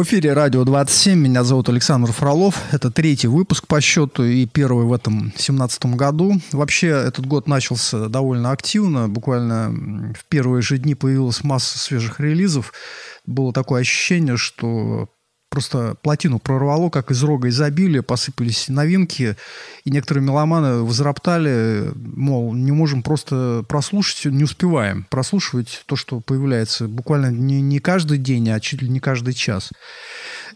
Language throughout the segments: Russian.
В эфире «Радио 27». Меня зовут Александр Фролов. Это третий выпуск по счету и первый в этом 2017 году. Вообще, этот год начался довольно активно. Буквально в первые же дни появилась масса свежих релизов. Было такое ощущение, что просто плотину прорвало, как из рога изобилия, посыпались новинки, и некоторые меломаны возроптали, мол, не можем просто прослушать, не успеваем прослушивать то, что появляется буквально не, не каждый день, а чуть ли не каждый час.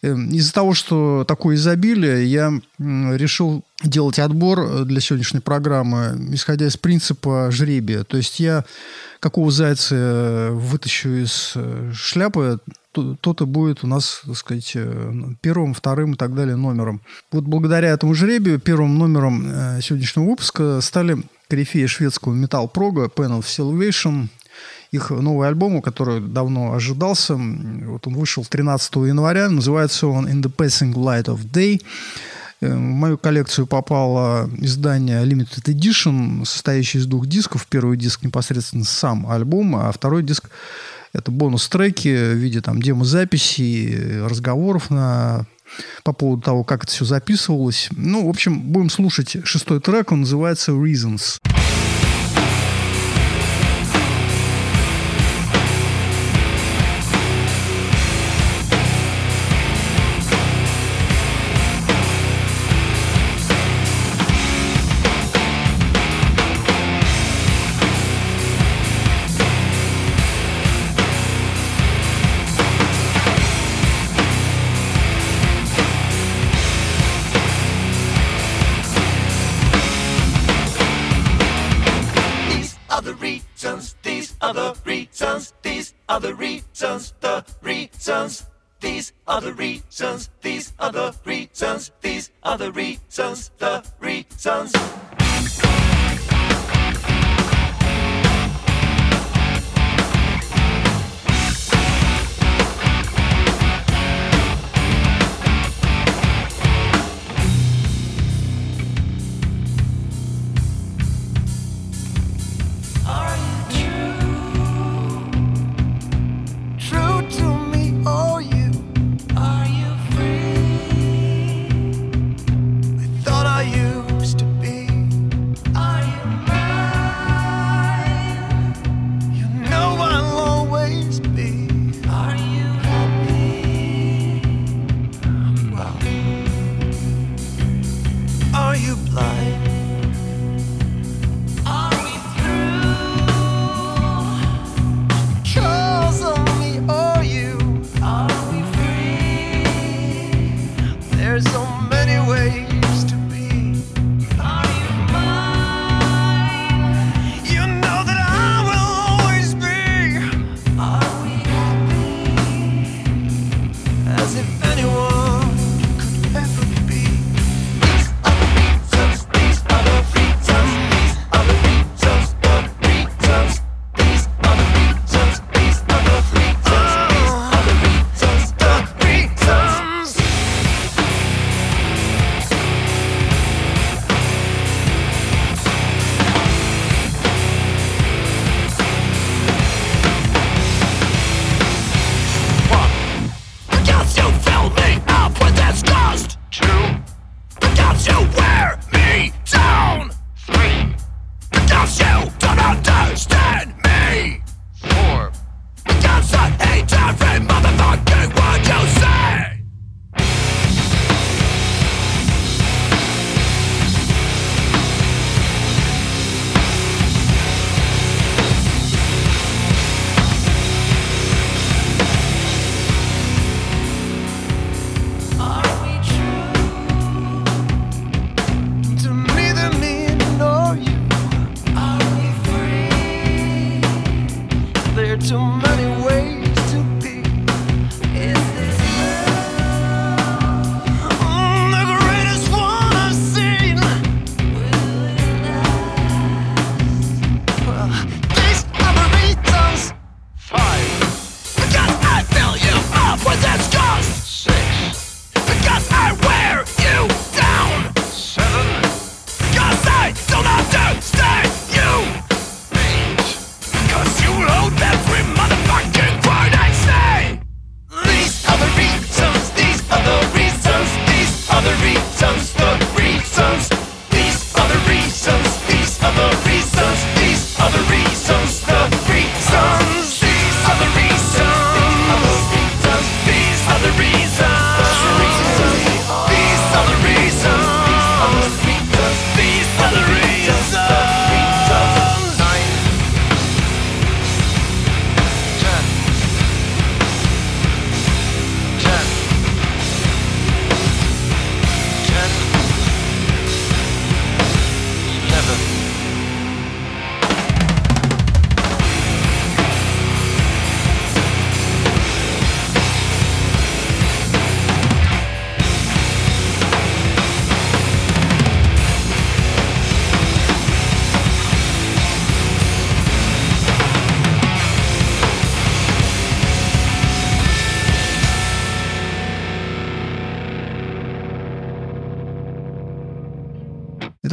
Эм, из-за того, что такое изобилие, я решил делать отбор для сегодняшней программы, исходя из принципа жребия. То есть я какого зайца вытащу из э, шляпы, тот и будет у нас, так сказать, э, первым, вторым и так далее номером. Вот благодаря этому жребию первым номером э, сегодняшнего выпуска стали корифеи шведского металл-прога Pen of Salvation, их новый альбом, который давно ожидался. Вот он вышел 13 января, называется он In the Passing Light of Day. Э, в мою коллекцию попало издание Limited Edition, состоящее из двух дисков. Первый диск непосредственно сам альбом, а второй диск это бонус-треки в виде там демо-записей, разговоров на по поводу того, как это все записывалось. Ну, в общем, будем слушать шестой трек, он называется «Reasons». Reasons, these are the reasons, these are the reasons, the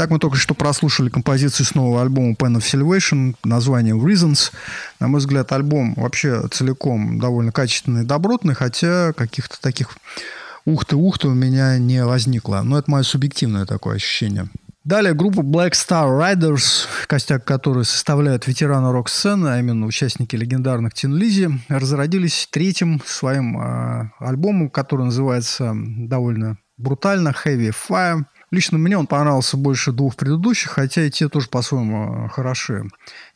Итак, мы только что прослушали композицию с нового альбома Pen of Salvation названием Reasons. На мой взгляд, альбом вообще целиком довольно качественный и добротный, хотя каких-то таких ухты-ухты у меня не возникло. Но это мое субъективное такое ощущение. Далее группа Black Star Riders, костяк которой составляют ветераны рок-сцены, а именно участники легендарных Тин Лизи, разродились третьим своим э, альбомом, который называется довольно брутально Heavy Fire. Лично мне он понравился больше двух предыдущих, хотя и те тоже по-своему хороши.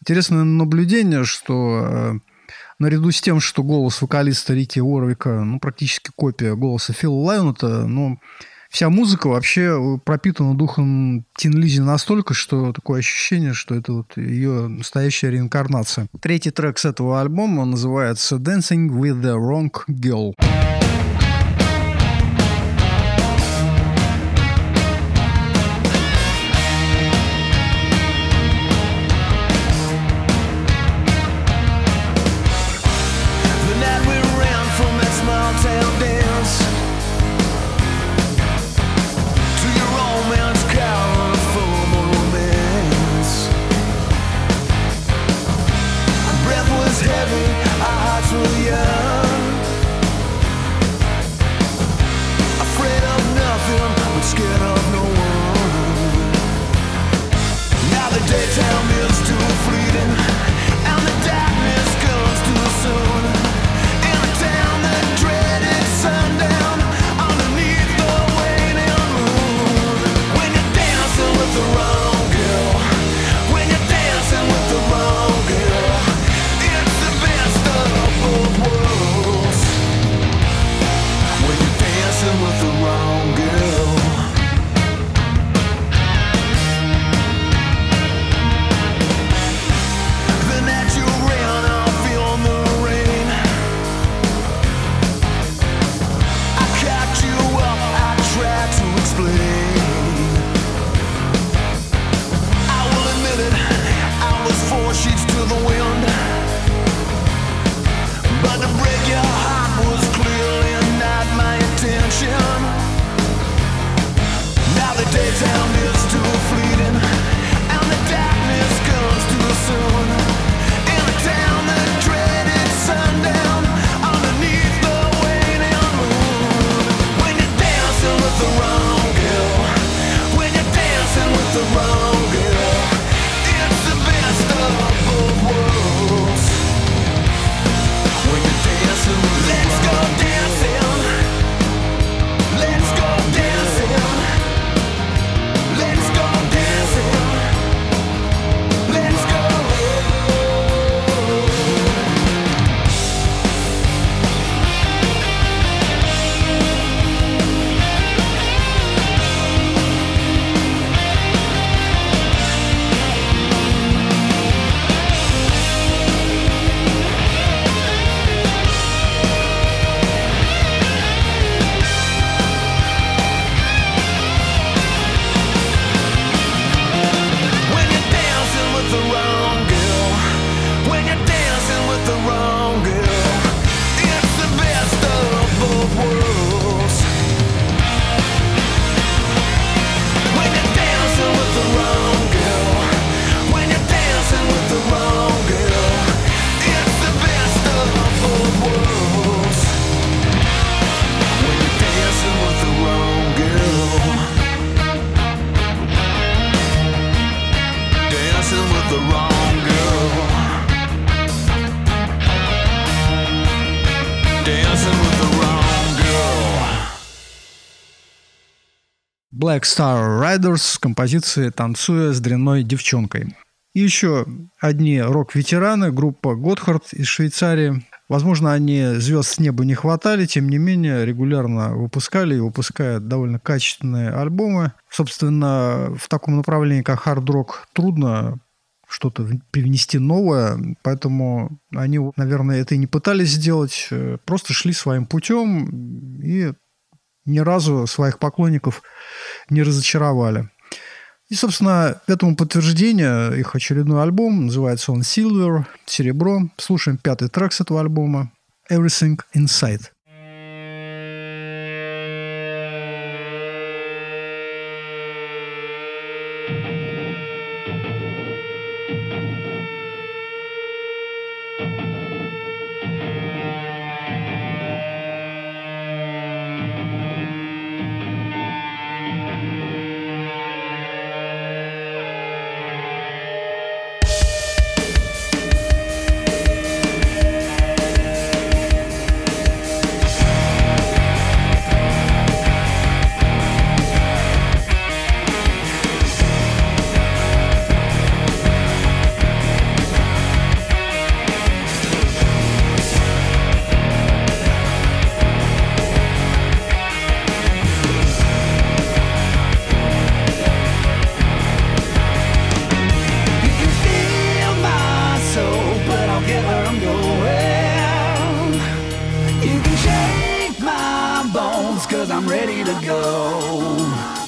Интересное наблюдение, что э, наряду с тем, что голос вокалиста Рики Уорвика, ну, практически копия голоса Фила Лайонета, ну, вся музыка вообще пропитана духом Тин Лизи настолько, что такое ощущение, что это вот ее настоящая реинкарнация. Третий трек с этого альбома называется «Dancing with the Wrong Girl». Black Star Riders с композицией «Танцуя с дрянной девчонкой». И еще одни рок-ветераны, группа Готхард из Швейцарии. Возможно, они звезд с неба не хватали, тем не менее, регулярно выпускали и выпускают довольно качественные альбомы. Собственно, в таком направлении, как хард-рок, трудно что-то привнести новое, поэтому они, наверное, это и не пытались сделать, э, просто шли своим путем и ни разу своих поклонников не разочаровали. И, собственно, этому подтверждение их очередной альбом. Называется он Silver, Серебро. Слушаем пятый трек с этого альбома. Everything Inside. cause I'm ready to go.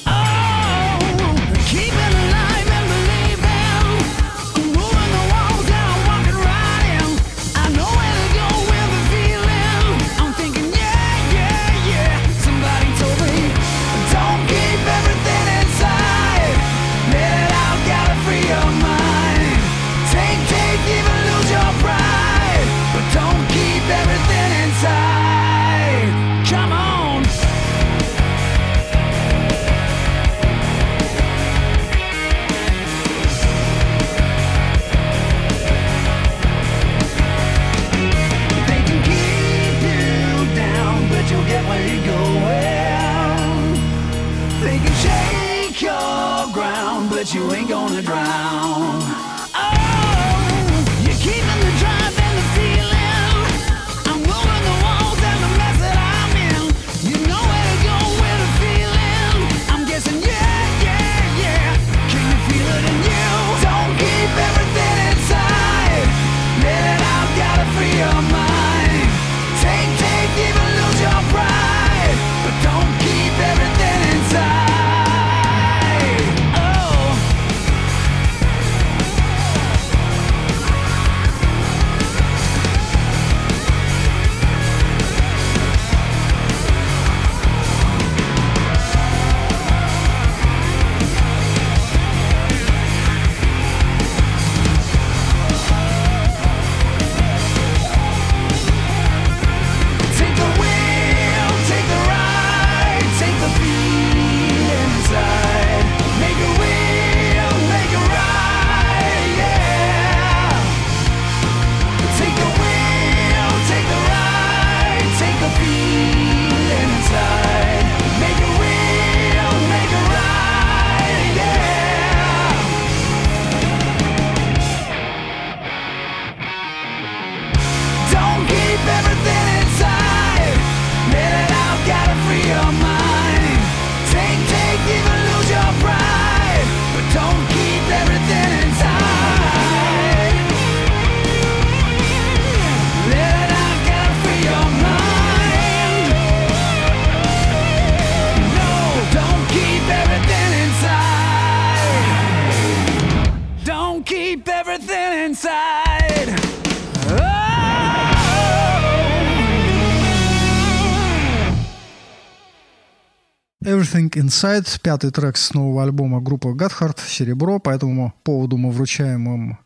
Everything Inside, пятый трек с нового альбома группы Godheart, «Серебро». По этому поводу мы вручаем им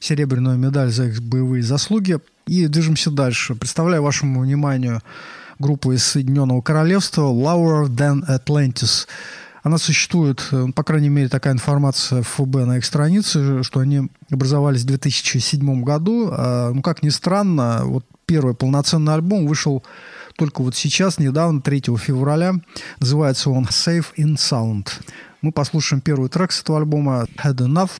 серебряную медаль за их боевые заслуги. И движемся дальше. Представляю вашему вниманию группу из Соединенного Королевства «Lower Than Atlantis». Она существует, э, по крайней мере, такая информация в ФБ на их странице, что они образовались в 2007 году. А, ну, как ни странно, вот первый полноценный альбом вышел только вот сейчас, недавно, 3 февраля. Называется он «Safe in Sound». Мы послушаем первый трек с этого альбома «Had Enough».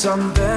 Someday.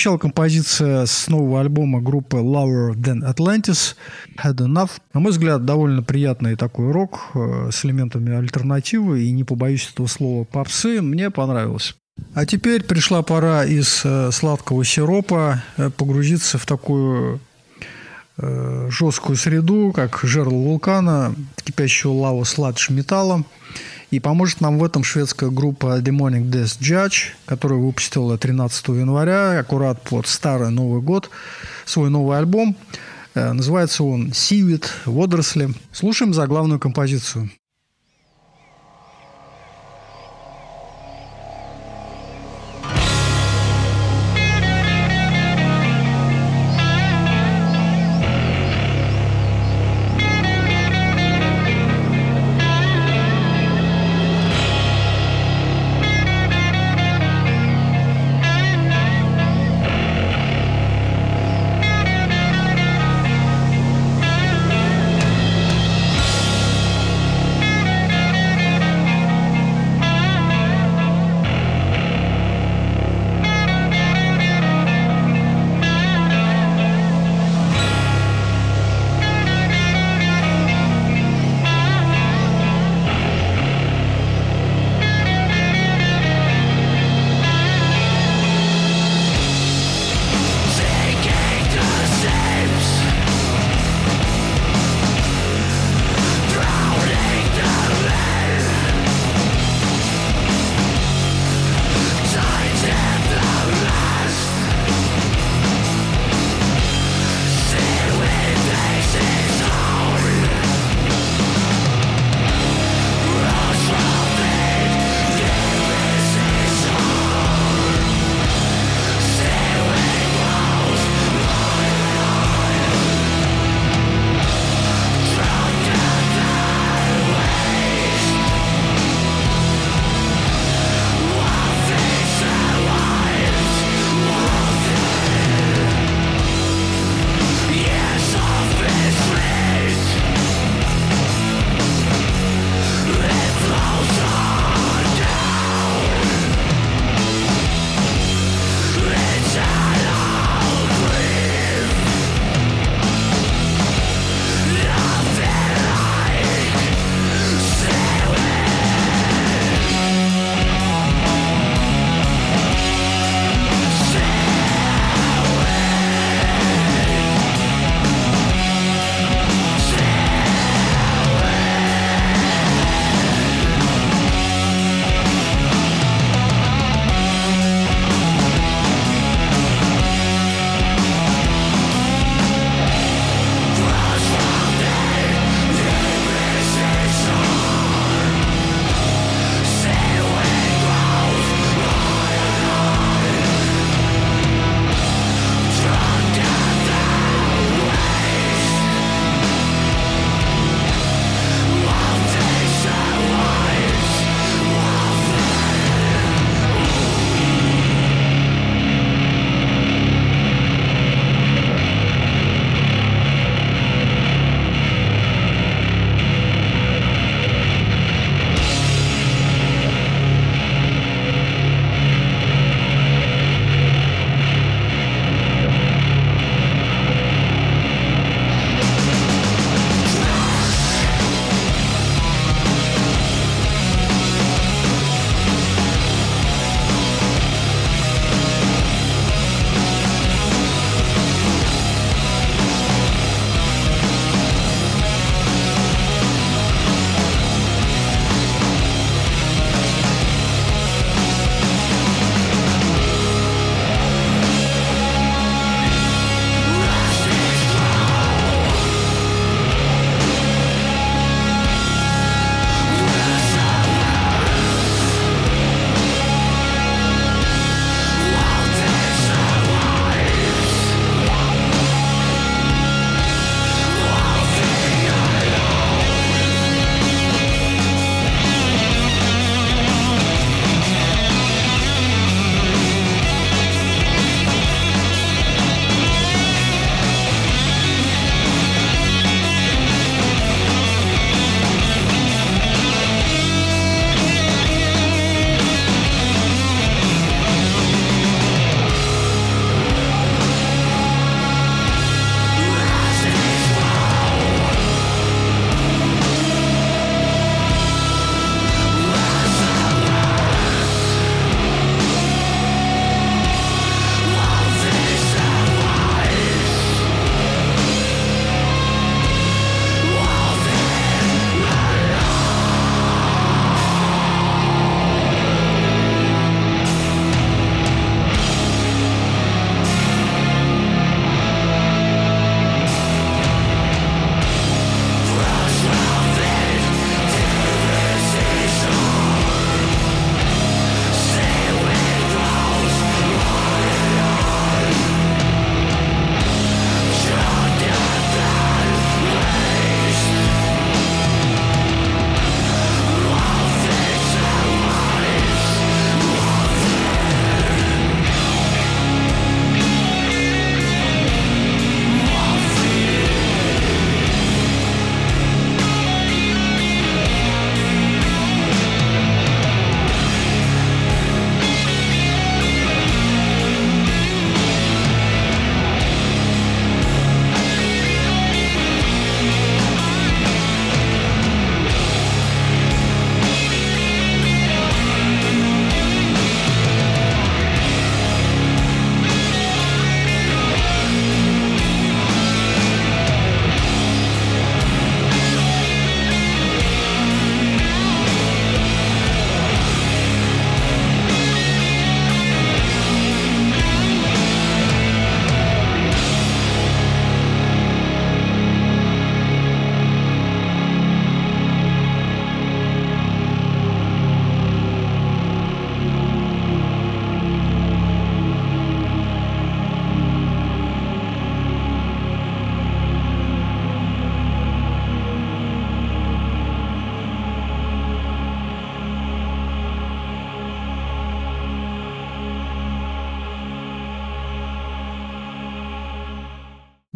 Прозвучала композиция с нового альбома группы Lower Than Atlantis Had Enough. На мой взгляд, довольно приятный такой рок э, с элементами альтернативы и, не побоюсь этого слова, попсы. Мне понравилось. А теперь пришла пора из э, сладкого сиропа э, погрузиться в такую жесткую среду, как жерло вулкана, кипящую лаву с металла. И поможет нам в этом шведская группа Demonic Death Judge, которая выпустила 13 января, аккурат под старый Новый год, свой новый альбом. Э, называется он «Сивит. Водоросли». Слушаем заглавную композицию.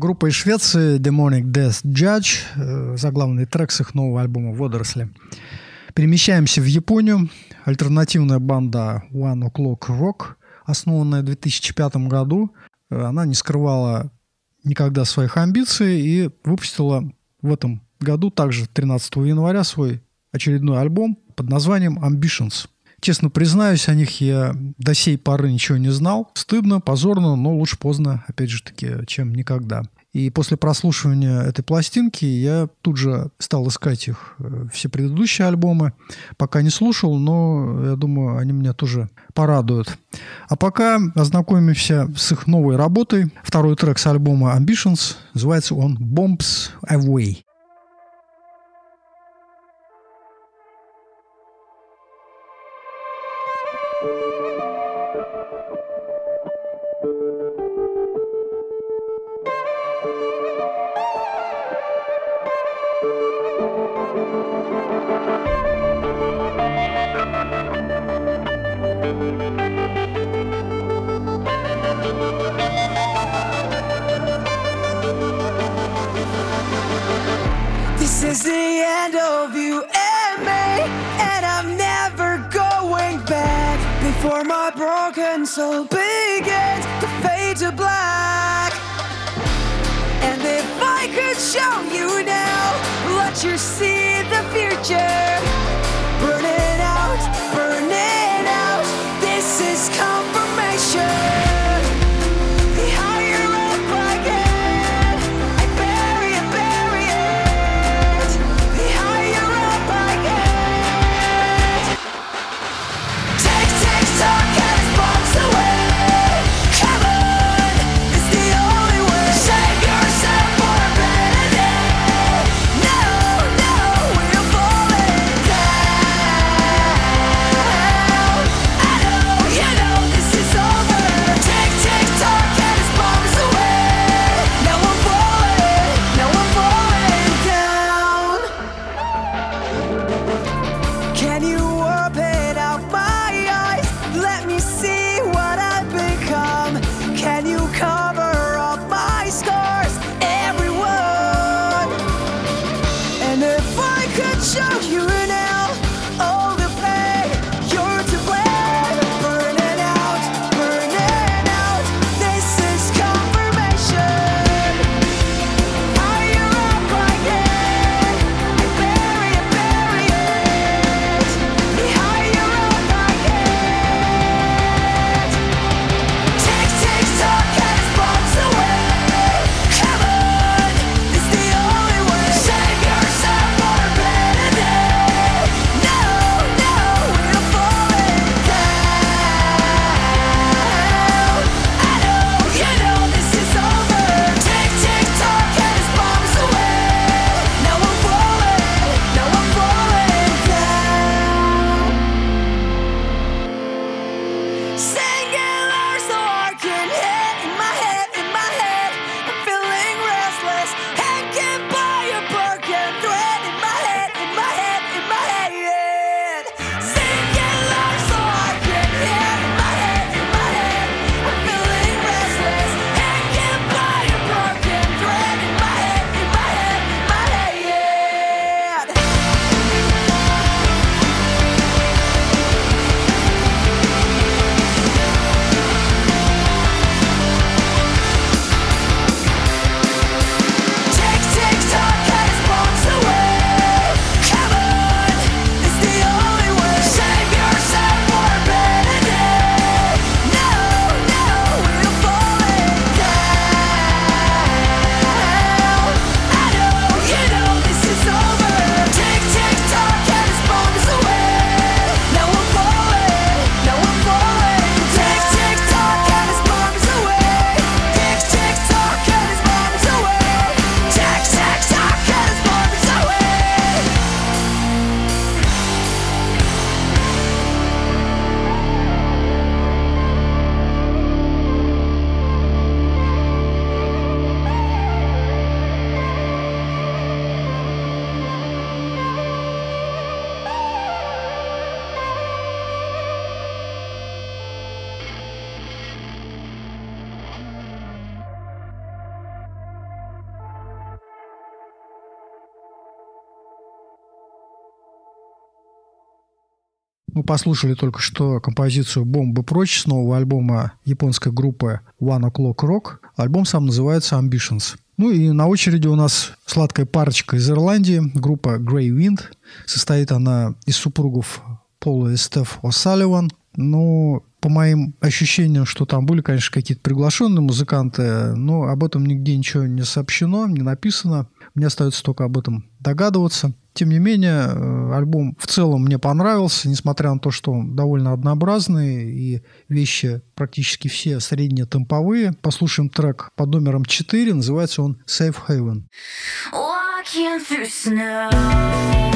Группа из Швеции Demonic Death Judge, э, заглавный трек с их нового альбома «Водоросли». Перемещаемся в Японию. Альтернативная банда One O'Clock Rock, основанная в 2005 году. Э, Она не скрывала никогда своих амбиций и выпустила в этом году, также 13 января, свой очередной альбом под названием Ambitions. Честно признаюсь, о них я до сей поры ничего не знал. Стыдно, позорно, но лучше поздно, опять же таки, чем никогда. И после прослушивания этой пластинки я тут же стал искать их э, все предыдущие альбомы. Пока не слушал, но я думаю, они меня тоже порадуют. А пока ознакомимся с их новой работой. Второй трек с альбома Ambitions называется он Bombs Away. Мы послушали только что композицию «Бомбы прочь» с нового альбома японской группы One O'Clock Rock. Альбом сам называется «Ambitions». Ну и на очереди у нас сладкая парочка из Ирландии, группа Grey Wind. Состоит она из супругов Пола и Стеф О'Салливан. Ну, по моим ощущениям, что там были, конечно, какие-то приглашенные музыканты, но об этом нигде ничего не сообщено, не написано. Мне остается только об этом догадываться. Тем не менее, э, альбом в целом мне понравился, несмотря на то, что он довольно однообразный и вещи практически все средние темповые. Послушаем трек под номером 4, называется он Safe Haven. Walking through snow.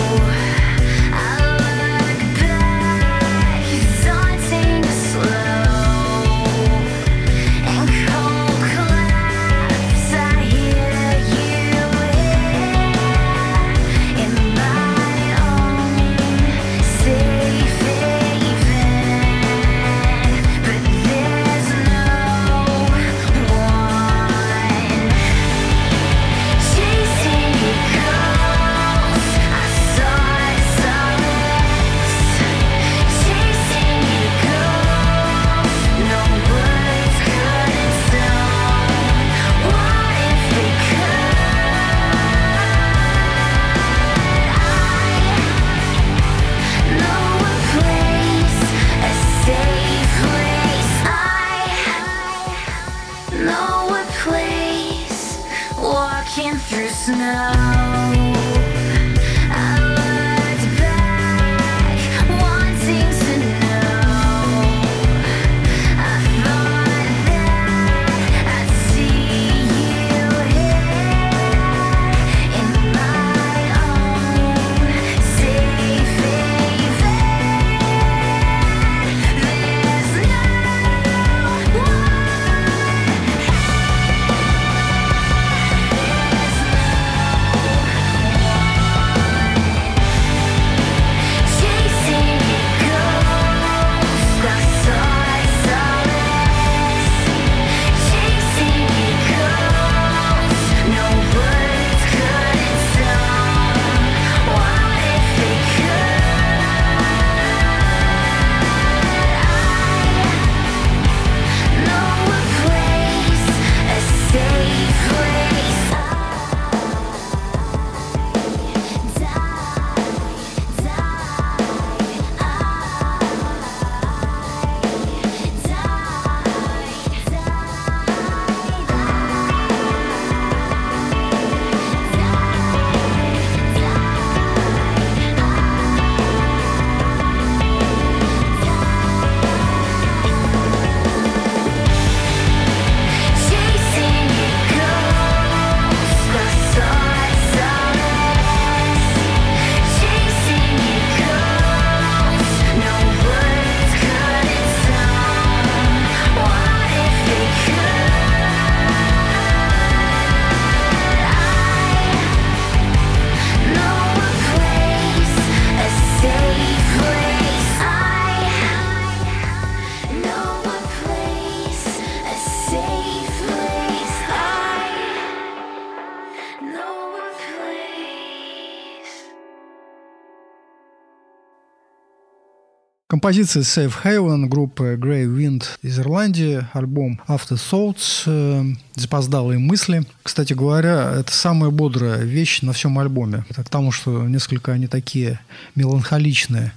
Композиция Safe Haven группы Grey Wind из Ирландии, альбом Afterthoughts, э, запоздалые мысли. Кстати говоря, это самая бодрая вещь на всем альбоме. Это к тому, что несколько они такие меланхоличные.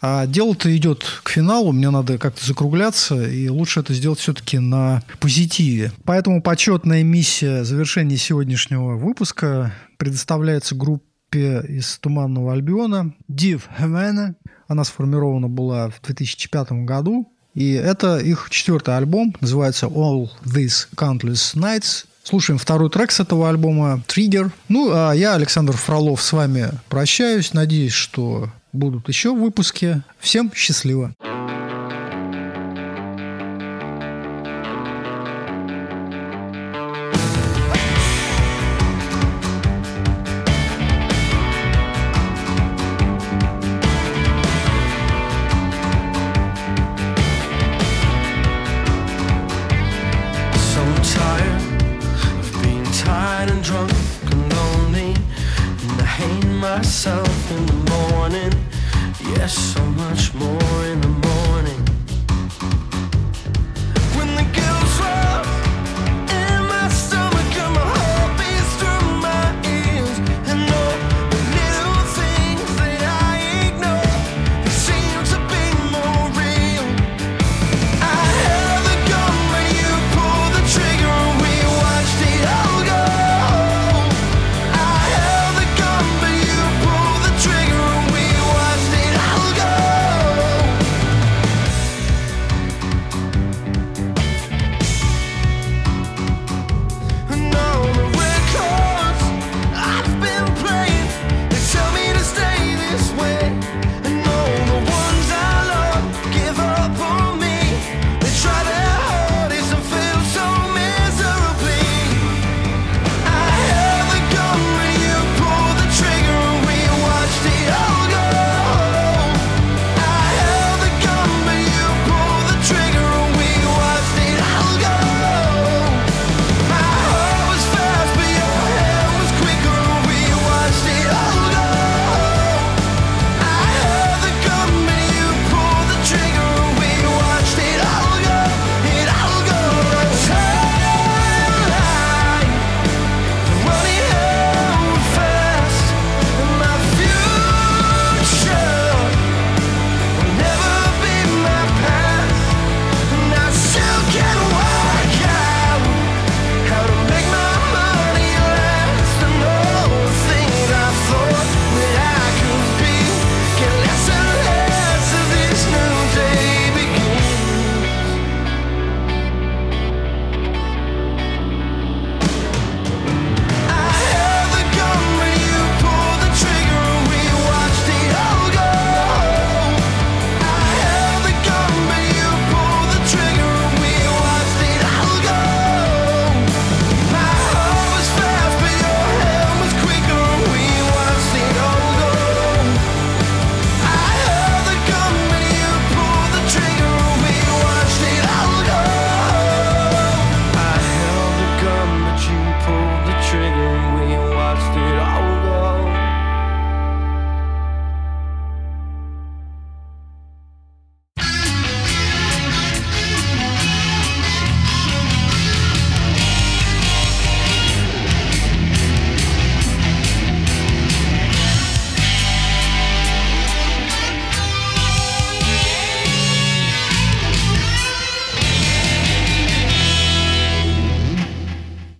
А дело-то идет к финалу, мне надо как-то закругляться, и лучше это сделать все-таки на позитиве. Поэтому почетная миссия завершения сегодняшнего выпуска предоставляется группе из Туманного Альбиона Div Havana. Она сформирована была в 2005 году. И это их четвертый альбом, называется All These Countless Nights. Слушаем второй трек с этого альбома «Триггер». Ну, а я, Александр Фролов, с вами прощаюсь. Надеюсь, что будут еще выпуски. Всем счастливо!